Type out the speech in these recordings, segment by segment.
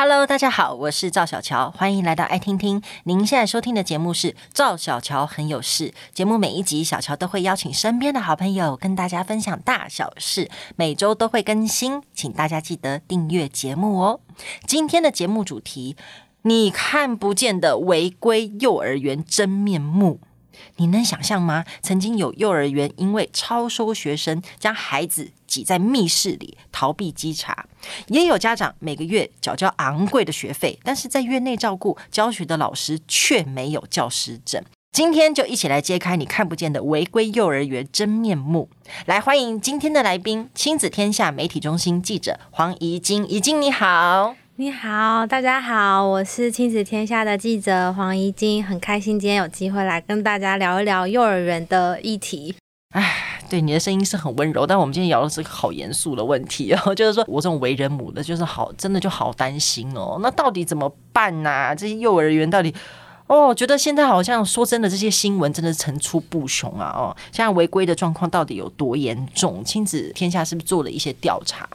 Hello，大家好，我是赵小乔，欢迎来到爱听听。您现在收听的节目是赵小乔很有事。节目每一集，小乔都会邀请身边的好朋友跟大家分享大小事，每周都会更新，请大家记得订阅节目哦。今天的节目主题：你看不见的违规幼儿园真面目。你能想象吗？曾经有幼儿园因为超收学生，将孩子挤在密室里逃避稽查；也有家长每个月缴交昂贵的学费，但是在院内照顾教学的老师却没有教师证。今天就一起来揭开你看不见的违规幼儿园真面目。来，欢迎今天的来宾，亲子天下媒体中心记者黄怡菁。怡菁你好。你好，大家好，我是亲子天下的记者黄怡菁，很开心今天有机会来跟大家聊一聊幼儿园的议题。哎，对，你的声音是很温柔，但我们今天聊的是个好严肃的问题哦，就是说我这种为人母的，就是好，真的就好担心哦。那到底怎么办呐、这些幼儿园到底……哦，觉得现在好像说真的，这些新闻真的是层出不穷啊！哦，现在违规的状况到底有多严重？亲子天下是不是做了一些调查？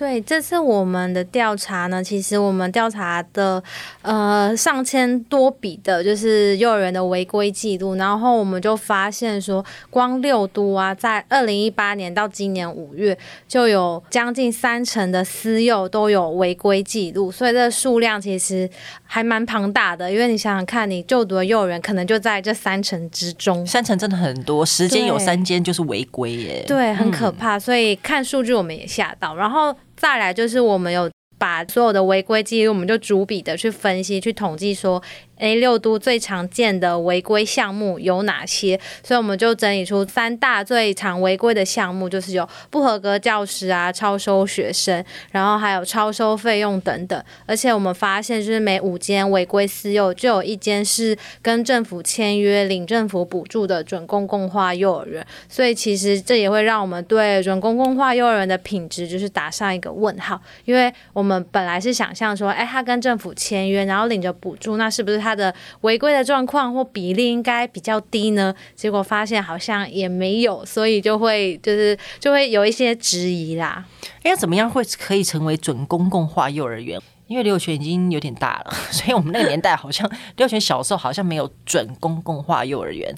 对，这次我们的调查呢，其实我们调查的呃上千多笔的，就是幼儿园的违规记录，然后我们就发现说，光六都啊，在二零一八年到今年五月，就有将近三成的私幼都有违规记录，所以这个数量其实还蛮庞大的。因为你想想看，你就读的幼儿园可能就在这三成之中，三成真的很多，十间有三间就是违规耶，对，很可怕。嗯、所以看数据我们也吓到，然后。再来就是我们有把所有的违规记录，我们就逐笔的去分析、去统计说。A 六都最常见的违规项目有哪些？所以我们就整理出三大最常违规的项目，就是有不合格教师啊、超收学生，然后还有超收费用等等。而且我们发现，就是每五间违规私幼就有一间是跟政府签约领政府补助的准公共化幼儿园。所以其实这也会让我们对准公共化幼儿园的品质就是打上一个问号，因为我们本来是想象说，哎，他跟政府签约，然后领着补助，那是不是他？它的违规的状况或比例应该比较低呢，结果发现好像也没有，所以就会就是就会有一些质疑啦。哎，怎么样会可以成为准公共化幼儿园？因为刘友全已经有点大了，所以我们那个年代好像刘友全小时候好像没有准公共化幼儿园。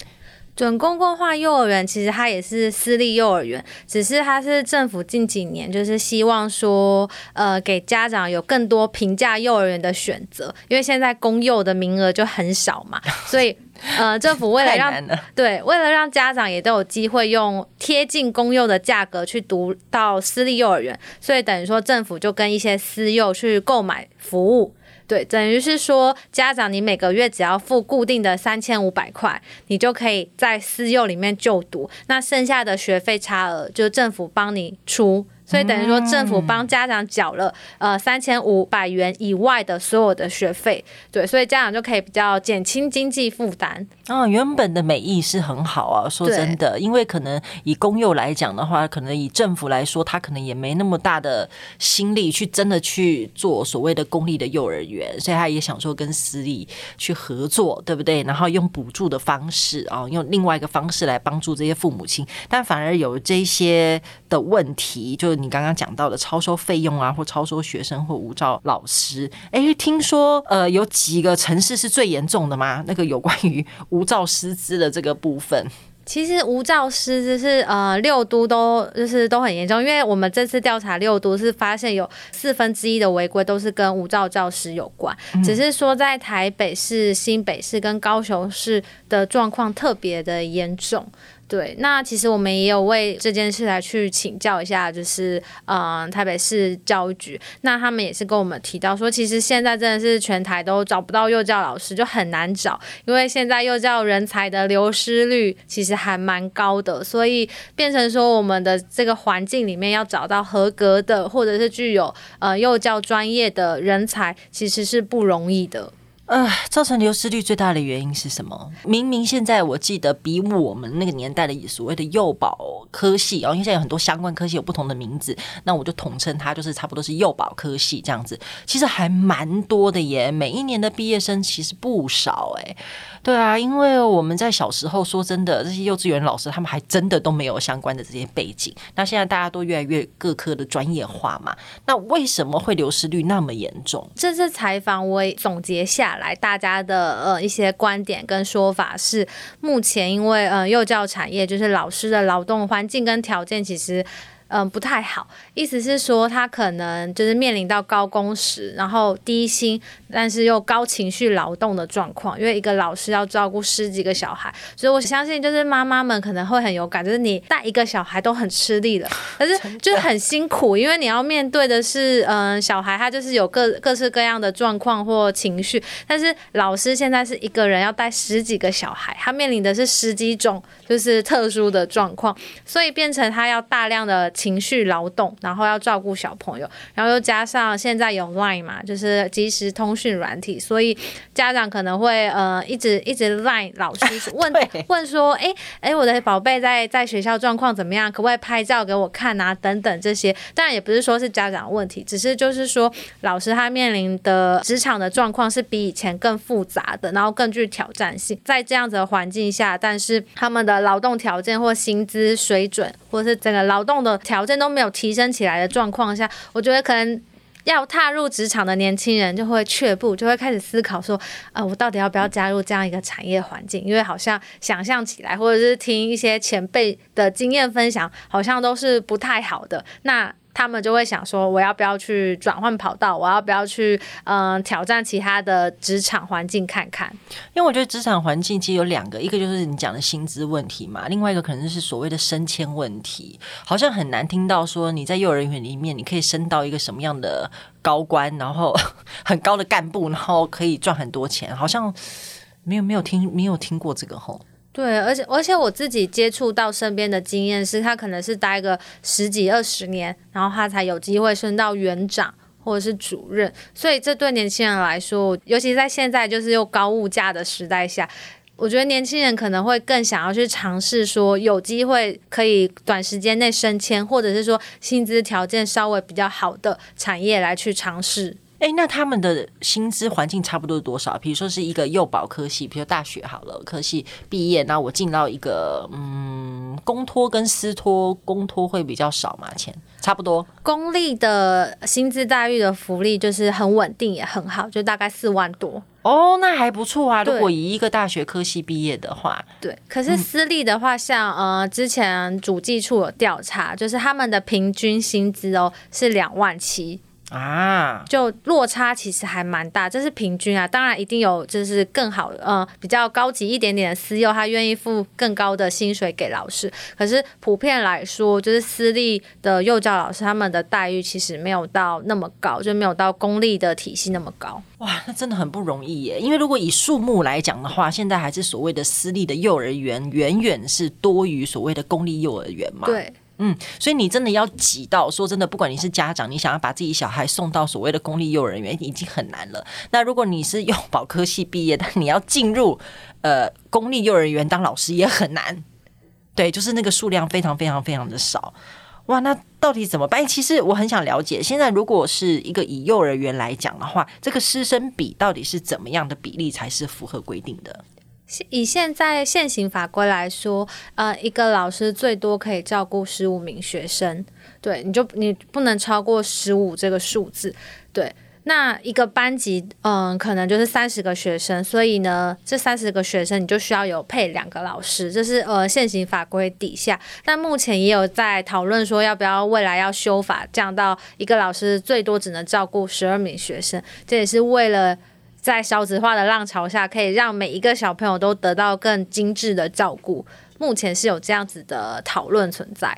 准公共化幼儿园其实它也是私立幼儿园，只是它是政府近几年就是希望说，呃，给家长有更多平价幼儿园的选择，因为现在公幼的名额就很少嘛，所以呃，政府为了让了对，为了让家长也都有机会用贴近公幼的价格去读到私立幼儿园，所以等于说政府就跟一些私幼去购买服务。对，等于是说，家长你每个月只要付固定的三千五百块，你就可以在私幼里面就读，那剩下的学费差额就政府帮你出。所以等于说，政府帮家长缴了呃三千五百元以外的所有的学费，对，所以家长就可以比较减轻经济负担。哦，原本的美意是很好啊，说真的，因为可能以公幼来讲的话，可能以政府来说，他可能也没那么大的心力去真的去做所谓的公立的幼儿园，所以他也想说跟私立去合作，对不对？然后用补助的方式啊，用另外一个方式来帮助这些父母亲，但反而有这些的问题，就。你刚刚讲到的超收费用啊，或超收学生或无照老师，哎，听说呃有几个城市是最严重的吗？那个有关于无照师资的这个部分，其实无照师资是呃六都都就是都很严重，因为我们这次调查六都是发现有四分之一的违规都是跟无照教师有关，嗯、只是说在台北市、新北市跟高雄市的状况特别的严重。对，那其实我们也有为这件事来去请教一下，就是嗯、台北市教育局，那他们也是跟我们提到说，其实现在真的是全台都找不到幼教老师，就很难找，因为现在幼教人才的流失率其实还蛮高的，所以变成说我们的这个环境里面要找到合格的或者是具有呃幼教专业的人才，其实是不容易的。呃，造成流失率最大的原因是什么？明明现在我记得比我们那个年代的所谓的幼保科系，哦，因为现在有很多相关科系有不同的名字，那我就统称它就是差不多是幼保科系这样子。其实还蛮多的耶，每一年的毕业生其实不少诶。对啊，因为我们在小时候说真的，这些幼稚园老师他们还真的都没有相关的这些背景。那现在大家都越来越各科的专业化嘛，那为什么会流失率那么严重？这次采访我也总结下来，大家的呃一些观点跟说法是，目前因为呃幼教产业就是老师的劳动环境跟条件其实。嗯，不太好。意思是说，他可能就是面临到高工时，然后低薪，但是又高情绪劳动的状况。因为一个老师要照顾十几个小孩，所以我相信就是妈妈们可能会很有感，就是你带一个小孩都很吃力了，但是就是很辛苦，因为你要面对的是，嗯，小孩他就是有各各式各样的状况或情绪，但是老师现在是一个人要带十几个小孩，他面临的是十几种就是特殊的状况，所以变成他要大量的。情绪劳动，然后要照顾小朋友，然后又加上现在有 Line 嘛，就是即时通讯软体，所以家长可能会呃一直一直 Line 老师问问说，哎哎，我的宝贝在在学校状况怎么样？可不可以拍照给我看啊？等等这些，当然也不是说是家长问题，只是就是说老师他面临的职场的状况是比以前更复杂的，然后更具挑战性。在这样子的环境下，但是他们的劳动条件或薪资水准，或是整个劳动的。条件都没有提升起来的状况下，我觉得可能要踏入职场的年轻人就会却步，就会开始思考说：啊、呃，我到底要不要加入这样一个产业环境？因为好像想象起来，或者是听一些前辈的经验分享，好像都是不太好的。那他们就会想说，我要不要去转换跑道？我要不要去嗯、挑战其他的职场环境看看？因为我觉得职场环境其实有两个，一个就是你讲的薪资问题嘛，另外一个可能是所谓的升迁问题。好像很难听到说你在幼儿园里面你可以升到一个什么样的高官，然后很高的干部，然后可以赚很多钱，好像没有没有听没有听过这个吼。对，而且而且我自己接触到身边的经验是，他可能是待个十几二十年，然后他才有机会升到园长或者是主任。所以这对年轻人来说，尤其在现在就是又高物价的时代下，我觉得年轻人可能会更想要去尝试说，有机会可以短时间内升迁，或者是说薪资条件稍微比较好的产业来去尝试。哎，那他们的薪资环境差不多是多少？比如说是一个幼保科系，比如大学好了，科系毕业，那我进到一个嗯公托跟私托，公托会比较少嘛？钱差不多。公立的薪资待遇的福利就是很稳定也很好，就大概四万多。哦，那还不错啊。如果以一个大学科系毕业的话，对。可是私立的话，像呃之前主计处有调查，就是他们的平均薪资哦是两万七。啊，就落差其实还蛮大，这是平均啊，当然一定有就是更好的，呃，比较高级一点点的私幼，他愿意付更高的薪水给老师。可是普遍来说，就是私立的幼教老师他们的待遇其实没有到那么高，就没有到公立的体系那么高。哇，那真的很不容易耶，因为如果以数目来讲的话，现在还是所谓的私立的幼儿园远远是多于所谓的公立幼儿园嘛。对。嗯，所以你真的要挤到说真的，不管你是家长，你想要把自己小孩送到所谓的公立幼儿园，已经很难了。那如果你是幼保科系毕业，但你要进入呃公立幼儿园当老师也很难。对，就是那个数量非常非常非常的少。哇，那到底怎么办？其实我很想了解，现在如果是一个以幼儿园来讲的话，这个师生比到底是怎么样的比例才是符合规定的？以现在现行法规来说，呃，一个老师最多可以照顾十五名学生，对，你就你不能超过十五这个数字，对。那一个班级，嗯，可能就是三十个学生，所以呢，这三十个学生你就需要有配两个老师，这是呃现行法规底下。但目前也有在讨论说，要不要未来要修法，降到一个老师最多只能照顾十二名学生，这也是为了。在小子化的浪潮下，可以让每一个小朋友都得到更精致的照顾。目前是有这样子的讨论存在。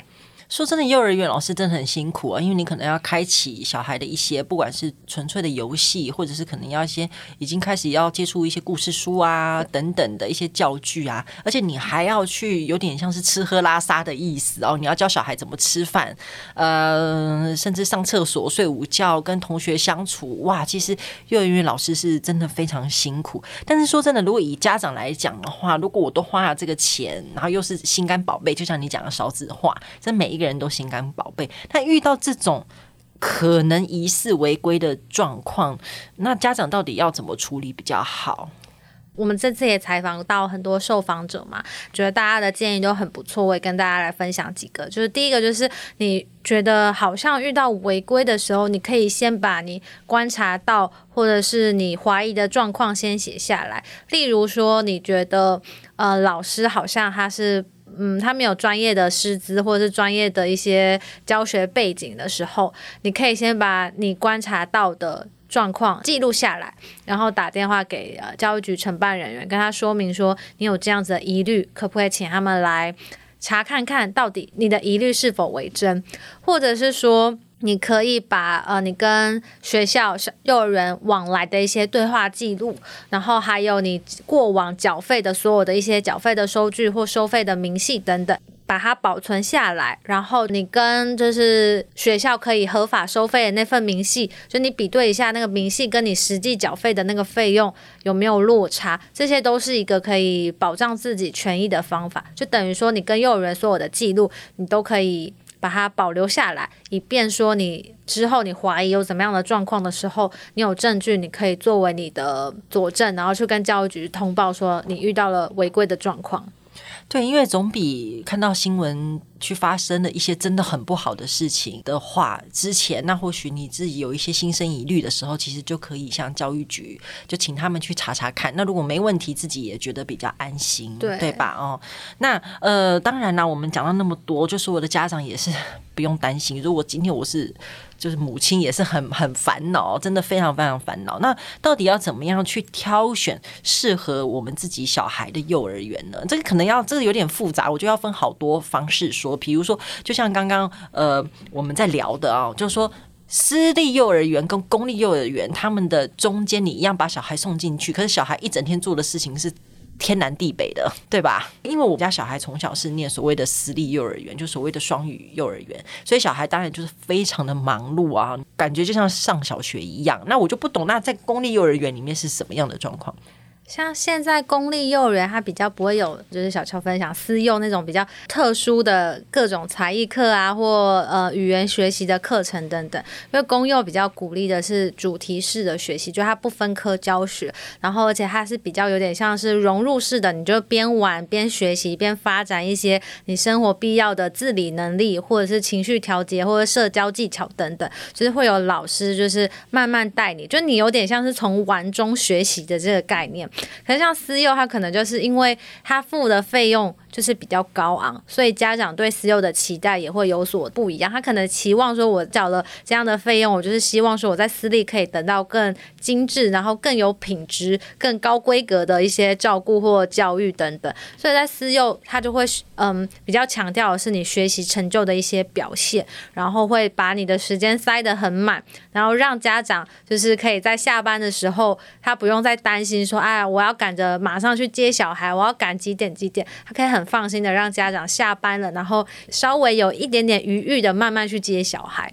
说真的，幼儿园老师真的很辛苦啊，因为你可能要开启小孩的一些，不管是纯粹的游戏，或者是可能要一些已经开始要接触一些故事书啊等等的一些教具啊，而且你还要去有点像是吃喝拉撒的意思哦，你要教小孩怎么吃饭，呃，甚至上厕所、睡午觉、跟同学相处，哇，其实幼儿园老师是真的非常辛苦。但是说真的，如果以家长来讲的话，如果我都花了这个钱，然后又是心肝宝贝，就像你讲的少子化，这每一个人都心肝宝贝。但遇到这种可能疑似违规的状况，那家长到底要怎么处理比较好？我们这次也采访到很多受访者嘛，觉得大家的建议都很不错，我也跟大家来分享几个。就是第一个，就是你觉得好像遇到违规的时候，你可以先把你观察到或者是你怀疑的状况先写下来。例如说，你觉得呃老师好像他是嗯他们有专业的师资或者是专业的一些教学背景的时候，你可以先把你观察到的。状况记录下来，然后打电话给呃教育局承办人员，跟他说明说你有这样子的疑虑，可不可以请他们来查看看到底你的疑虑是否为真，或者是说你可以把呃你跟学校幼儿园往来的一些对话记录，然后还有你过往缴费的所有的一些缴费的收据或收费的明细等等。把它保存下来，然后你跟就是学校可以合法收费的那份明细，就你比对一下那个明细跟你实际缴费的那个费用有没有落差，这些都是一个可以保障自己权益的方法。就等于说，你跟幼儿园所有的记录，你都可以把它保留下来，以便说你之后你怀疑有怎么样的状况的时候，你有证据，你可以作为你的佐证，然后去跟教育局通报说你遇到了违规的状况。对，因为总比看到新闻去发生了一些真的很不好的事情的话，之前那或许你自己有一些心生疑虑的时候，其实就可以向教育局就请他们去查查看。那如果没问题，自己也觉得比较安心，对对吧？哦，那呃，当然啦，我们讲到那么多，就是我的家长也是 不用担心。如果今天我是。就是母亲也是很很烦恼，真的非常非常烦恼。那到底要怎么样去挑选适合我们自己小孩的幼儿园呢？这个可能要这个有点复杂，我就要分好多方式说。比如说，就像刚刚呃我们在聊的啊，就是说私立幼儿园跟公立幼儿园，他们的中间你一样把小孩送进去，可是小孩一整天做的事情是。天南地北的，对吧？因为我们家小孩从小是念所谓的私立幼儿园，就所谓的双语幼儿园，所以小孩当然就是非常的忙碌啊，感觉就像上小学一样。那我就不懂，那在公立幼儿园里面是什么样的状况？像现在公立幼儿园，它比较不会有，就是小乔分享私幼那种比较特殊的各种才艺课啊，或呃语言学习的课程等等。因为公幼比较鼓励的是主题式的学习，就它不分科教学，然后而且它是比较有点像是融入式的，你就边玩边学习，边发展一些你生活必要的自理能力，或者是情绪调节或者社交技巧等等，就是会有老师就是慢慢带你，就你有点像是从玩中学习的这个概念。可是像私幼，他可能就是因为他付的费用就是比较高昂，所以家长对私幼的期待也会有所不一样。他可能期望说，我缴了这样的费用，我就是希望说我在私立可以得到更精致，然后更有品质、更高规格的一些照顾或教育等等。所以在私幼，他就会嗯比较强调的是你学习成就的一些表现，然后会把你的时间塞得很满，然后让家长就是可以在下班的时候，他不用再担心说，哎，我要赶着马上去接小孩，我要赶几点几点，他可以很放心的让家长下班了，然后稍微有一点点余裕的慢慢去接小孩。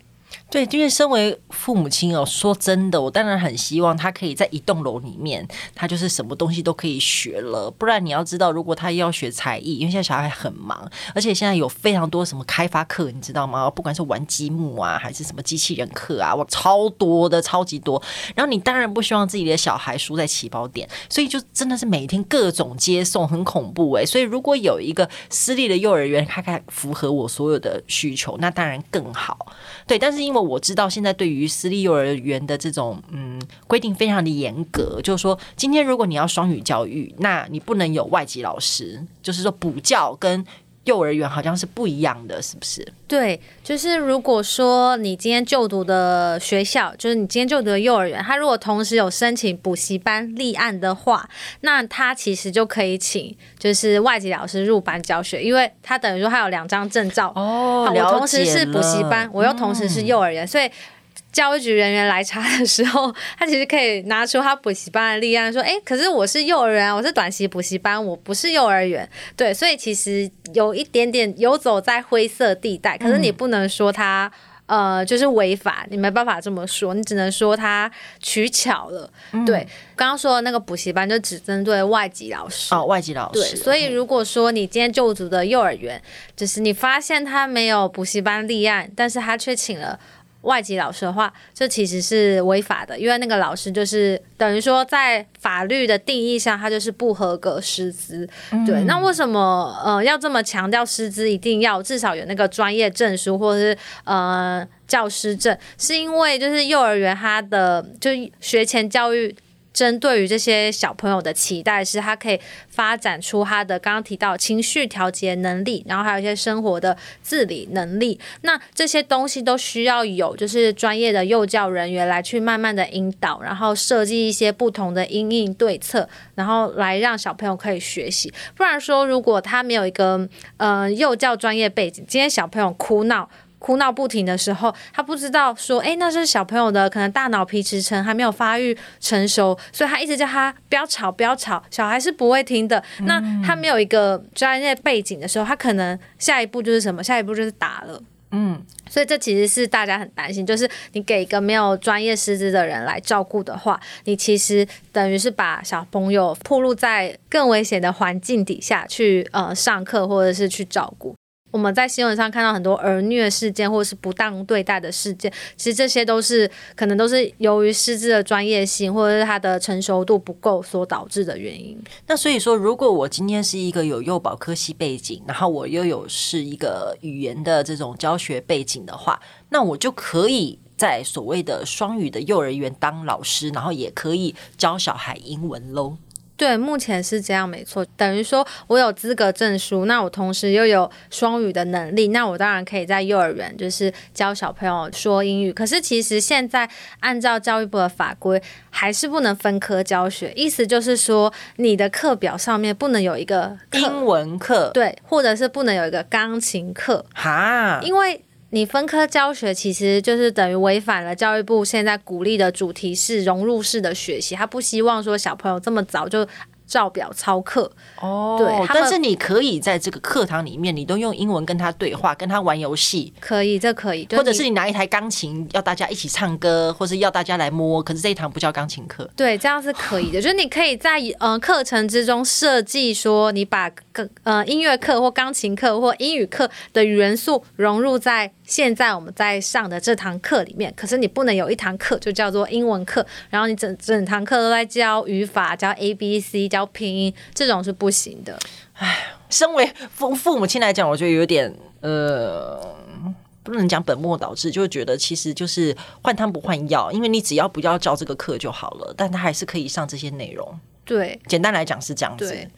对，因为身为父母亲哦，说真的，我当然很希望他可以在一栋楼里面，他就是什么东西都可以学了。不然你要知道，如果他要学才艺，因为现在小孩很忙，而且现在有非常多什么开发课，你知道吗？不管是玩积木啊，还是什么机器人课啊，哇，超多的，超级多。然后你当然不希望自己的小孩输在起跑点，所以就真的是每天各种接送，很恐怖诶。所以如果有一个私立的幼儿园，它可以符合我所有的需求，那当然更好。对，但是因为我知道现在对于私立幼儿园的这种嗯规定非常的严格，就是说今天如果你要双语教育，那你不能有外籍老师，就是说补教跟幼儿园好像是不一样的，是不是？对，就是如果说你今天就读的学校，就是你今天就读的幼儿园，他如果同时有申请补习班立案的话，那他其实就可以请就是外籍老师入班教学，因为他等于说他有两张证照哦，我同时是补习班，我又同时是幼儿园，嗯、所以。教育局人员来查的时候，他其实可以拿出他补习班的立案，说：“哎，可是我是幼儿园，我是短期补习班，我不是幼儿园。”对，所以其实有一点点游走在灰色地带。可是你不能说他、嗯、呃就是违法，你没办法这么说，你只能说他取巧了。嗯、对，刚刚说的那个补习班就只针对外籍老师哦，外籍老师。对，所以如果说你今天就读的幼儿园，就是你发现他没有补习班立案，但是他却请了。外籍老师的话，这其实是违法的，因为那个老师就是等于说在法律的定义上，他就是不合格师资。嗯、对，那为什么呃要这么强调师资一定要至少有那个专业证书或者是呃教师证？是因为就是幼儿园它的就学前教育。针对于这些小朋友的期待是，他可以发展出他的刚刚提到情绪调节能力，然后还有一些生活的自理能力。那这些东西都需要有就是专业的幼教人员来去慢慢的引导，然后设计一些不同的因应对策，然后来让小朋友可以学习。不然说，如果他没有一个呃幼教专业背景，今天小朋友哭闹。哭闹不停的时候，他不知道说，哎，那是小朋友的可能大脑皮质层还没有发育成熟，所以他一直叫他不要吵，不要吵，小孩是不会听的。那他没有一个专业背景的时候，他可能下一步就是什么？下一步就是打了。嗯，所以这其实是大家很担心，就是你给一个没有专业师资的人来照顾的话，你其实等于是把小朋友暴露在更危险的环境底下去呃上课或者是去照顾。我们在新闻上看到很多儿虐事件，或者是不当对待的事件，其实这些都是可能都是由于师资的专业性，或者是他的成熟度不够所导致的原因。那所以说，如果我今天是一个有幼保科系背景，然后我又有是一个语言的这种教学背景的话，那我就可以在所谓的双语的幼儿园当老师，然后也可以教小孩英文喽。对，目前是这样，没错。等于说我有资格证书，那我同时又有双语的能力，那我当然可以在幼儿园就是教小朋友说英语。可是其实现在按照教育部的法规，还是不能分科教学，意思就是说你的课表上面不能有一个英文课，对，或者是不能有一个钢琴课，哈，因为。你分科教学其实就是等于违反了教育部现在鼓励的主题是融入式的学习，他不希望说小朋友这么早就。照表操课哦，对，但是你可以在这个课堂里面，你都用英文跟他对话，跟他玩游戏，可以，这可以，或者是你拿一台钢琴，要大家一起唱歌，或是要大家来摸，可是这一堂不叫钢琴课，对，这样是可以的，就是你可以在嗯课程之中设计说，你把呃音乐课或钢琴课或英语课的元素融入在。现在我们在上的这堂课里面，可是你不能有一堂课就叫做英文课，然后你整整堂课都在教语法、教 A B C、教拼音，这种是不行的。唉，身为父父母亲来讲，我觉得有点呃，不能讲本末倒置，就觉得其实就是换汤不换药，因为你只要不要教这个课就好了，但他还是可以上这些内容。对，简单来讲是这样子。对，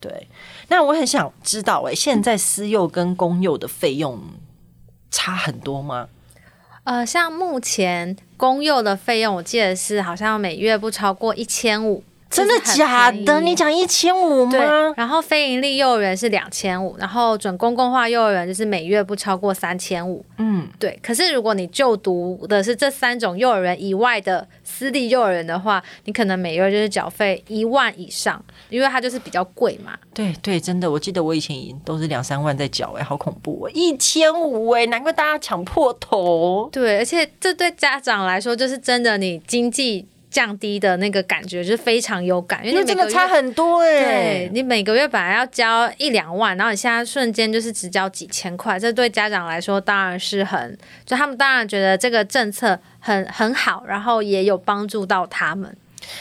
对，那我很想知道、欸，哎，现在私幼跟公幼的费用。差很多吗？呃，像目前公幼的费用，我记得是好像每月不超过一千五。真的假的？你讲一千五吗？对，然后非盈利幼儿园是两千五，然后准公共化幼儿园就是每月不超过三千五。嗯，对。可是如果你就读的是这三种幼儿园以外的私立幼儿园的话，你可能每月就是缴费一万以上，因为它就是比较贵嘛。对对，真的，我记得我以前都是两三万在缴，哎，好恐怖，一千五哎，难怪大家抢破头。对，而且这对家长来说就是真的，你经济。降低的那个感觉就是非常有感，因为真的差很多哎、欸。对，你每个月本来要交一两万，然后你现在瞬间就是只交几千块，这对家长来说当然是很，就他们当然觉得这个政策很很好，然后也有帮助到他们。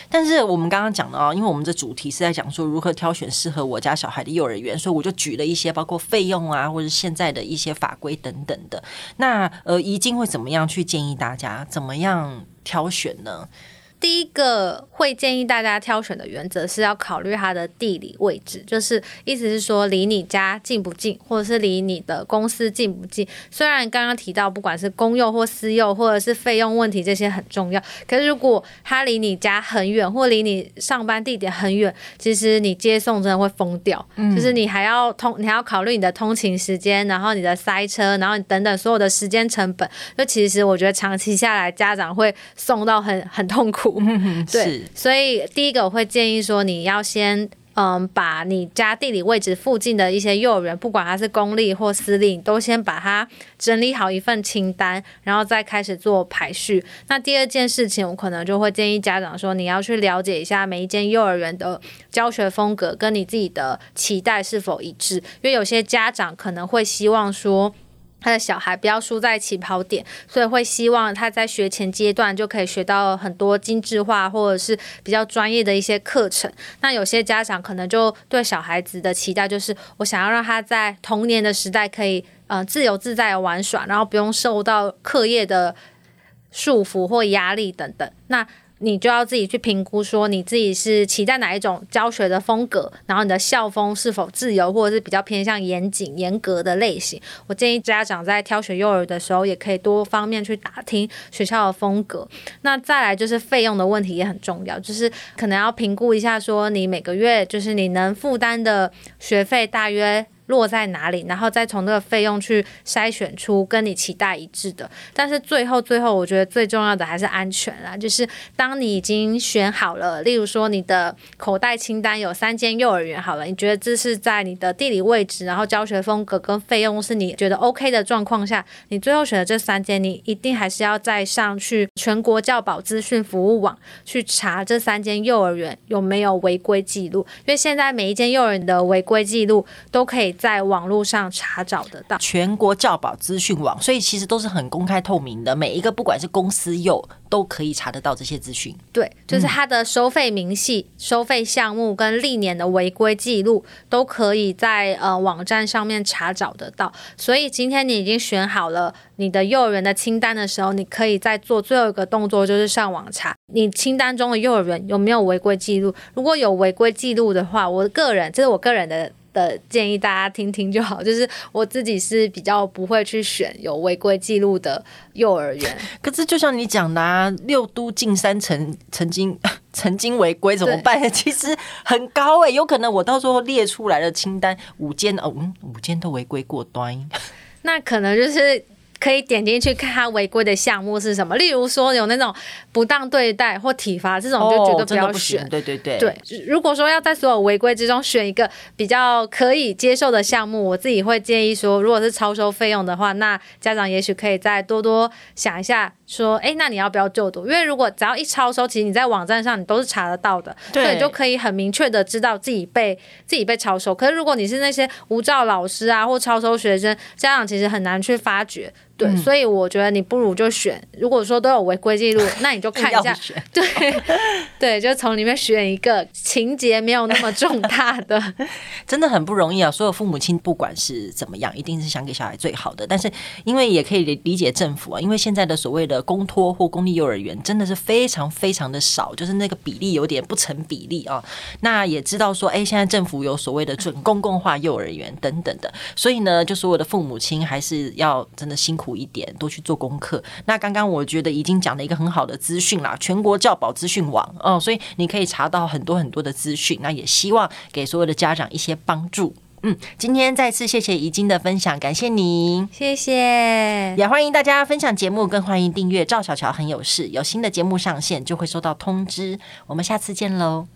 但是我们刚刚讲的哦，因为我们这主题是在讲说如何挑选适合我家小孩的幼儿园，所以我就举了一些包括费用啊，或者现在的一些法规等等的。那呃，宜静会怎么样去建议大家怎么样挑选呢？第一个会建议大家挑选的原则是要考虑它的地理位置，就是意思是说离你家近不近，或者是离你的公司近不近。虽然刚刚提到不管是公幼或私幼，或者是费用问题这些很重要，可是如果它离你家很远，或离你上班地点很远，其实你接送真的会疯掉。嗯，就是你还要通，你还要考虑你的通勤时间，然后你的塞车，然后你等等所有的时间成本。就其实我觉得长期下来，家长会送到很很痛苦。嗯，对，所以第一个我会建议说，你要先嗯，把你家地理位置附近的一些幼儿园，不管它是公立或私立，都先把它整理好一份清单，然后再开始做排序。那第二件事情，我可能就会建议家长说，你要去了解一下每一间幼儿园的教学风格跟你自己的期待是否一致，因为有些家长可能会希望说。他的小孩不要输在起跑点，所以会希望他在学前阶段就可以学到很多精致化或者是比较专业的一些课程。那有些家长可能就对小孩子的期待就是，我想要让他在童年的时代可以呃自由自在的玩耍，然后不用受到课业的束缚或压力等等。那你就要自己去评估，说你自己是期待哪一种教学的风格，然后你的校风是否自由，或者是比较偏向严谨、严格的类型。我建议家长在挑选幼儿的时候，也可以多方面去打听学校的风格。那再来就是费用的问题也很重要，就是可能要评估一下，说你每个月就是你能负担的学费大约。落在哪里，然后再从那个费用去筛选出跟你期待一致的。但是最后最后，我觉得最重要的还是安全啦。就是当你已经选好了，例如说你的口袋清单有三间幼儿园好了，你觉得这是在你的地理位置，然后教学风格跟费用是你觉得 OK 的状况下，你最后选的这三间，你一定还是要再上去全国教保资讯服务网去查这三间幼儿园有没有违规记录，因为现在每一间幼儿园的违规记录都可以。在网络上查找得到全国教保资讯网，所以其实都是很公开透明的。每一个不管是公司有都可以查得到这些资讯。对，就是它的收费明细、嗯、收费项目跟历年的违规记录都可以在呃网站上面查找得到。所以今天你已经选好了你的幼儿园的清单的时候，你可以再做最后一个动作，就是上网查你清单中的幼儿园有没有违规记录。如果有违规记录的话，我个人这是我个人的。的建议大家听听就好，就是我自己是比较不会去选有违规记录的幼儿园。可是就像你讲的啊，六都近三成曾经 曾经违规怎么办？其实很高哎、欸，有可能我到时候列出来的清单五间哦，嗯，五间都违规过端。那可能就是。可以点进去看他违规的项目是什么，例如说有那种不当对待或体罚这种，就绝对不要选。哦、对对对，对。如果说要在所有违规之中选一个比较可以接受的项目，我自己会建议说，如果是超收费用的话，那家长也许可以再多多想一下，说，哎，那你要不要就读？因为如果只要一超收，其实你在网站上你都是查得到的，对，所以你就可以很明确的知道自己被自己被超收。可是如果你是那些无照老师啊或超收学生，家长其实很难去发觉。对，嗯、所以我觉得你不如就选，如果说都有违规记录，那你就看一下，对 对，就从里面选一个情节没有那么重大的，真的很不容易啊！所有父母亲不管是怎么样，一定是想给小孩最好的，但是因为也可以理解政府啊，因为现在的所谓的公托或公立幼儿园真的是非常非常的少，就是那个比例有点不成比例啊。那也知道说，哎，现在政府有所谓的准公共化幼儿园等等的，所以呢，就所有的父母亲还是要真的辛苦。一点多去做功课。那刚刚我觉得已经讲了一个很好的资讯啦，全国教保资讯网哦，所以你可以查到很多很多的资讯。那也希望给所有的家长一些帮助。嗯，今天再次谢谢怡晶的分享，感谢您，谢谢。也欢迎大家分享节目，更欢迎订阅赵小乔很有事，有新的节目上线就会收到通知。我们下次见喽。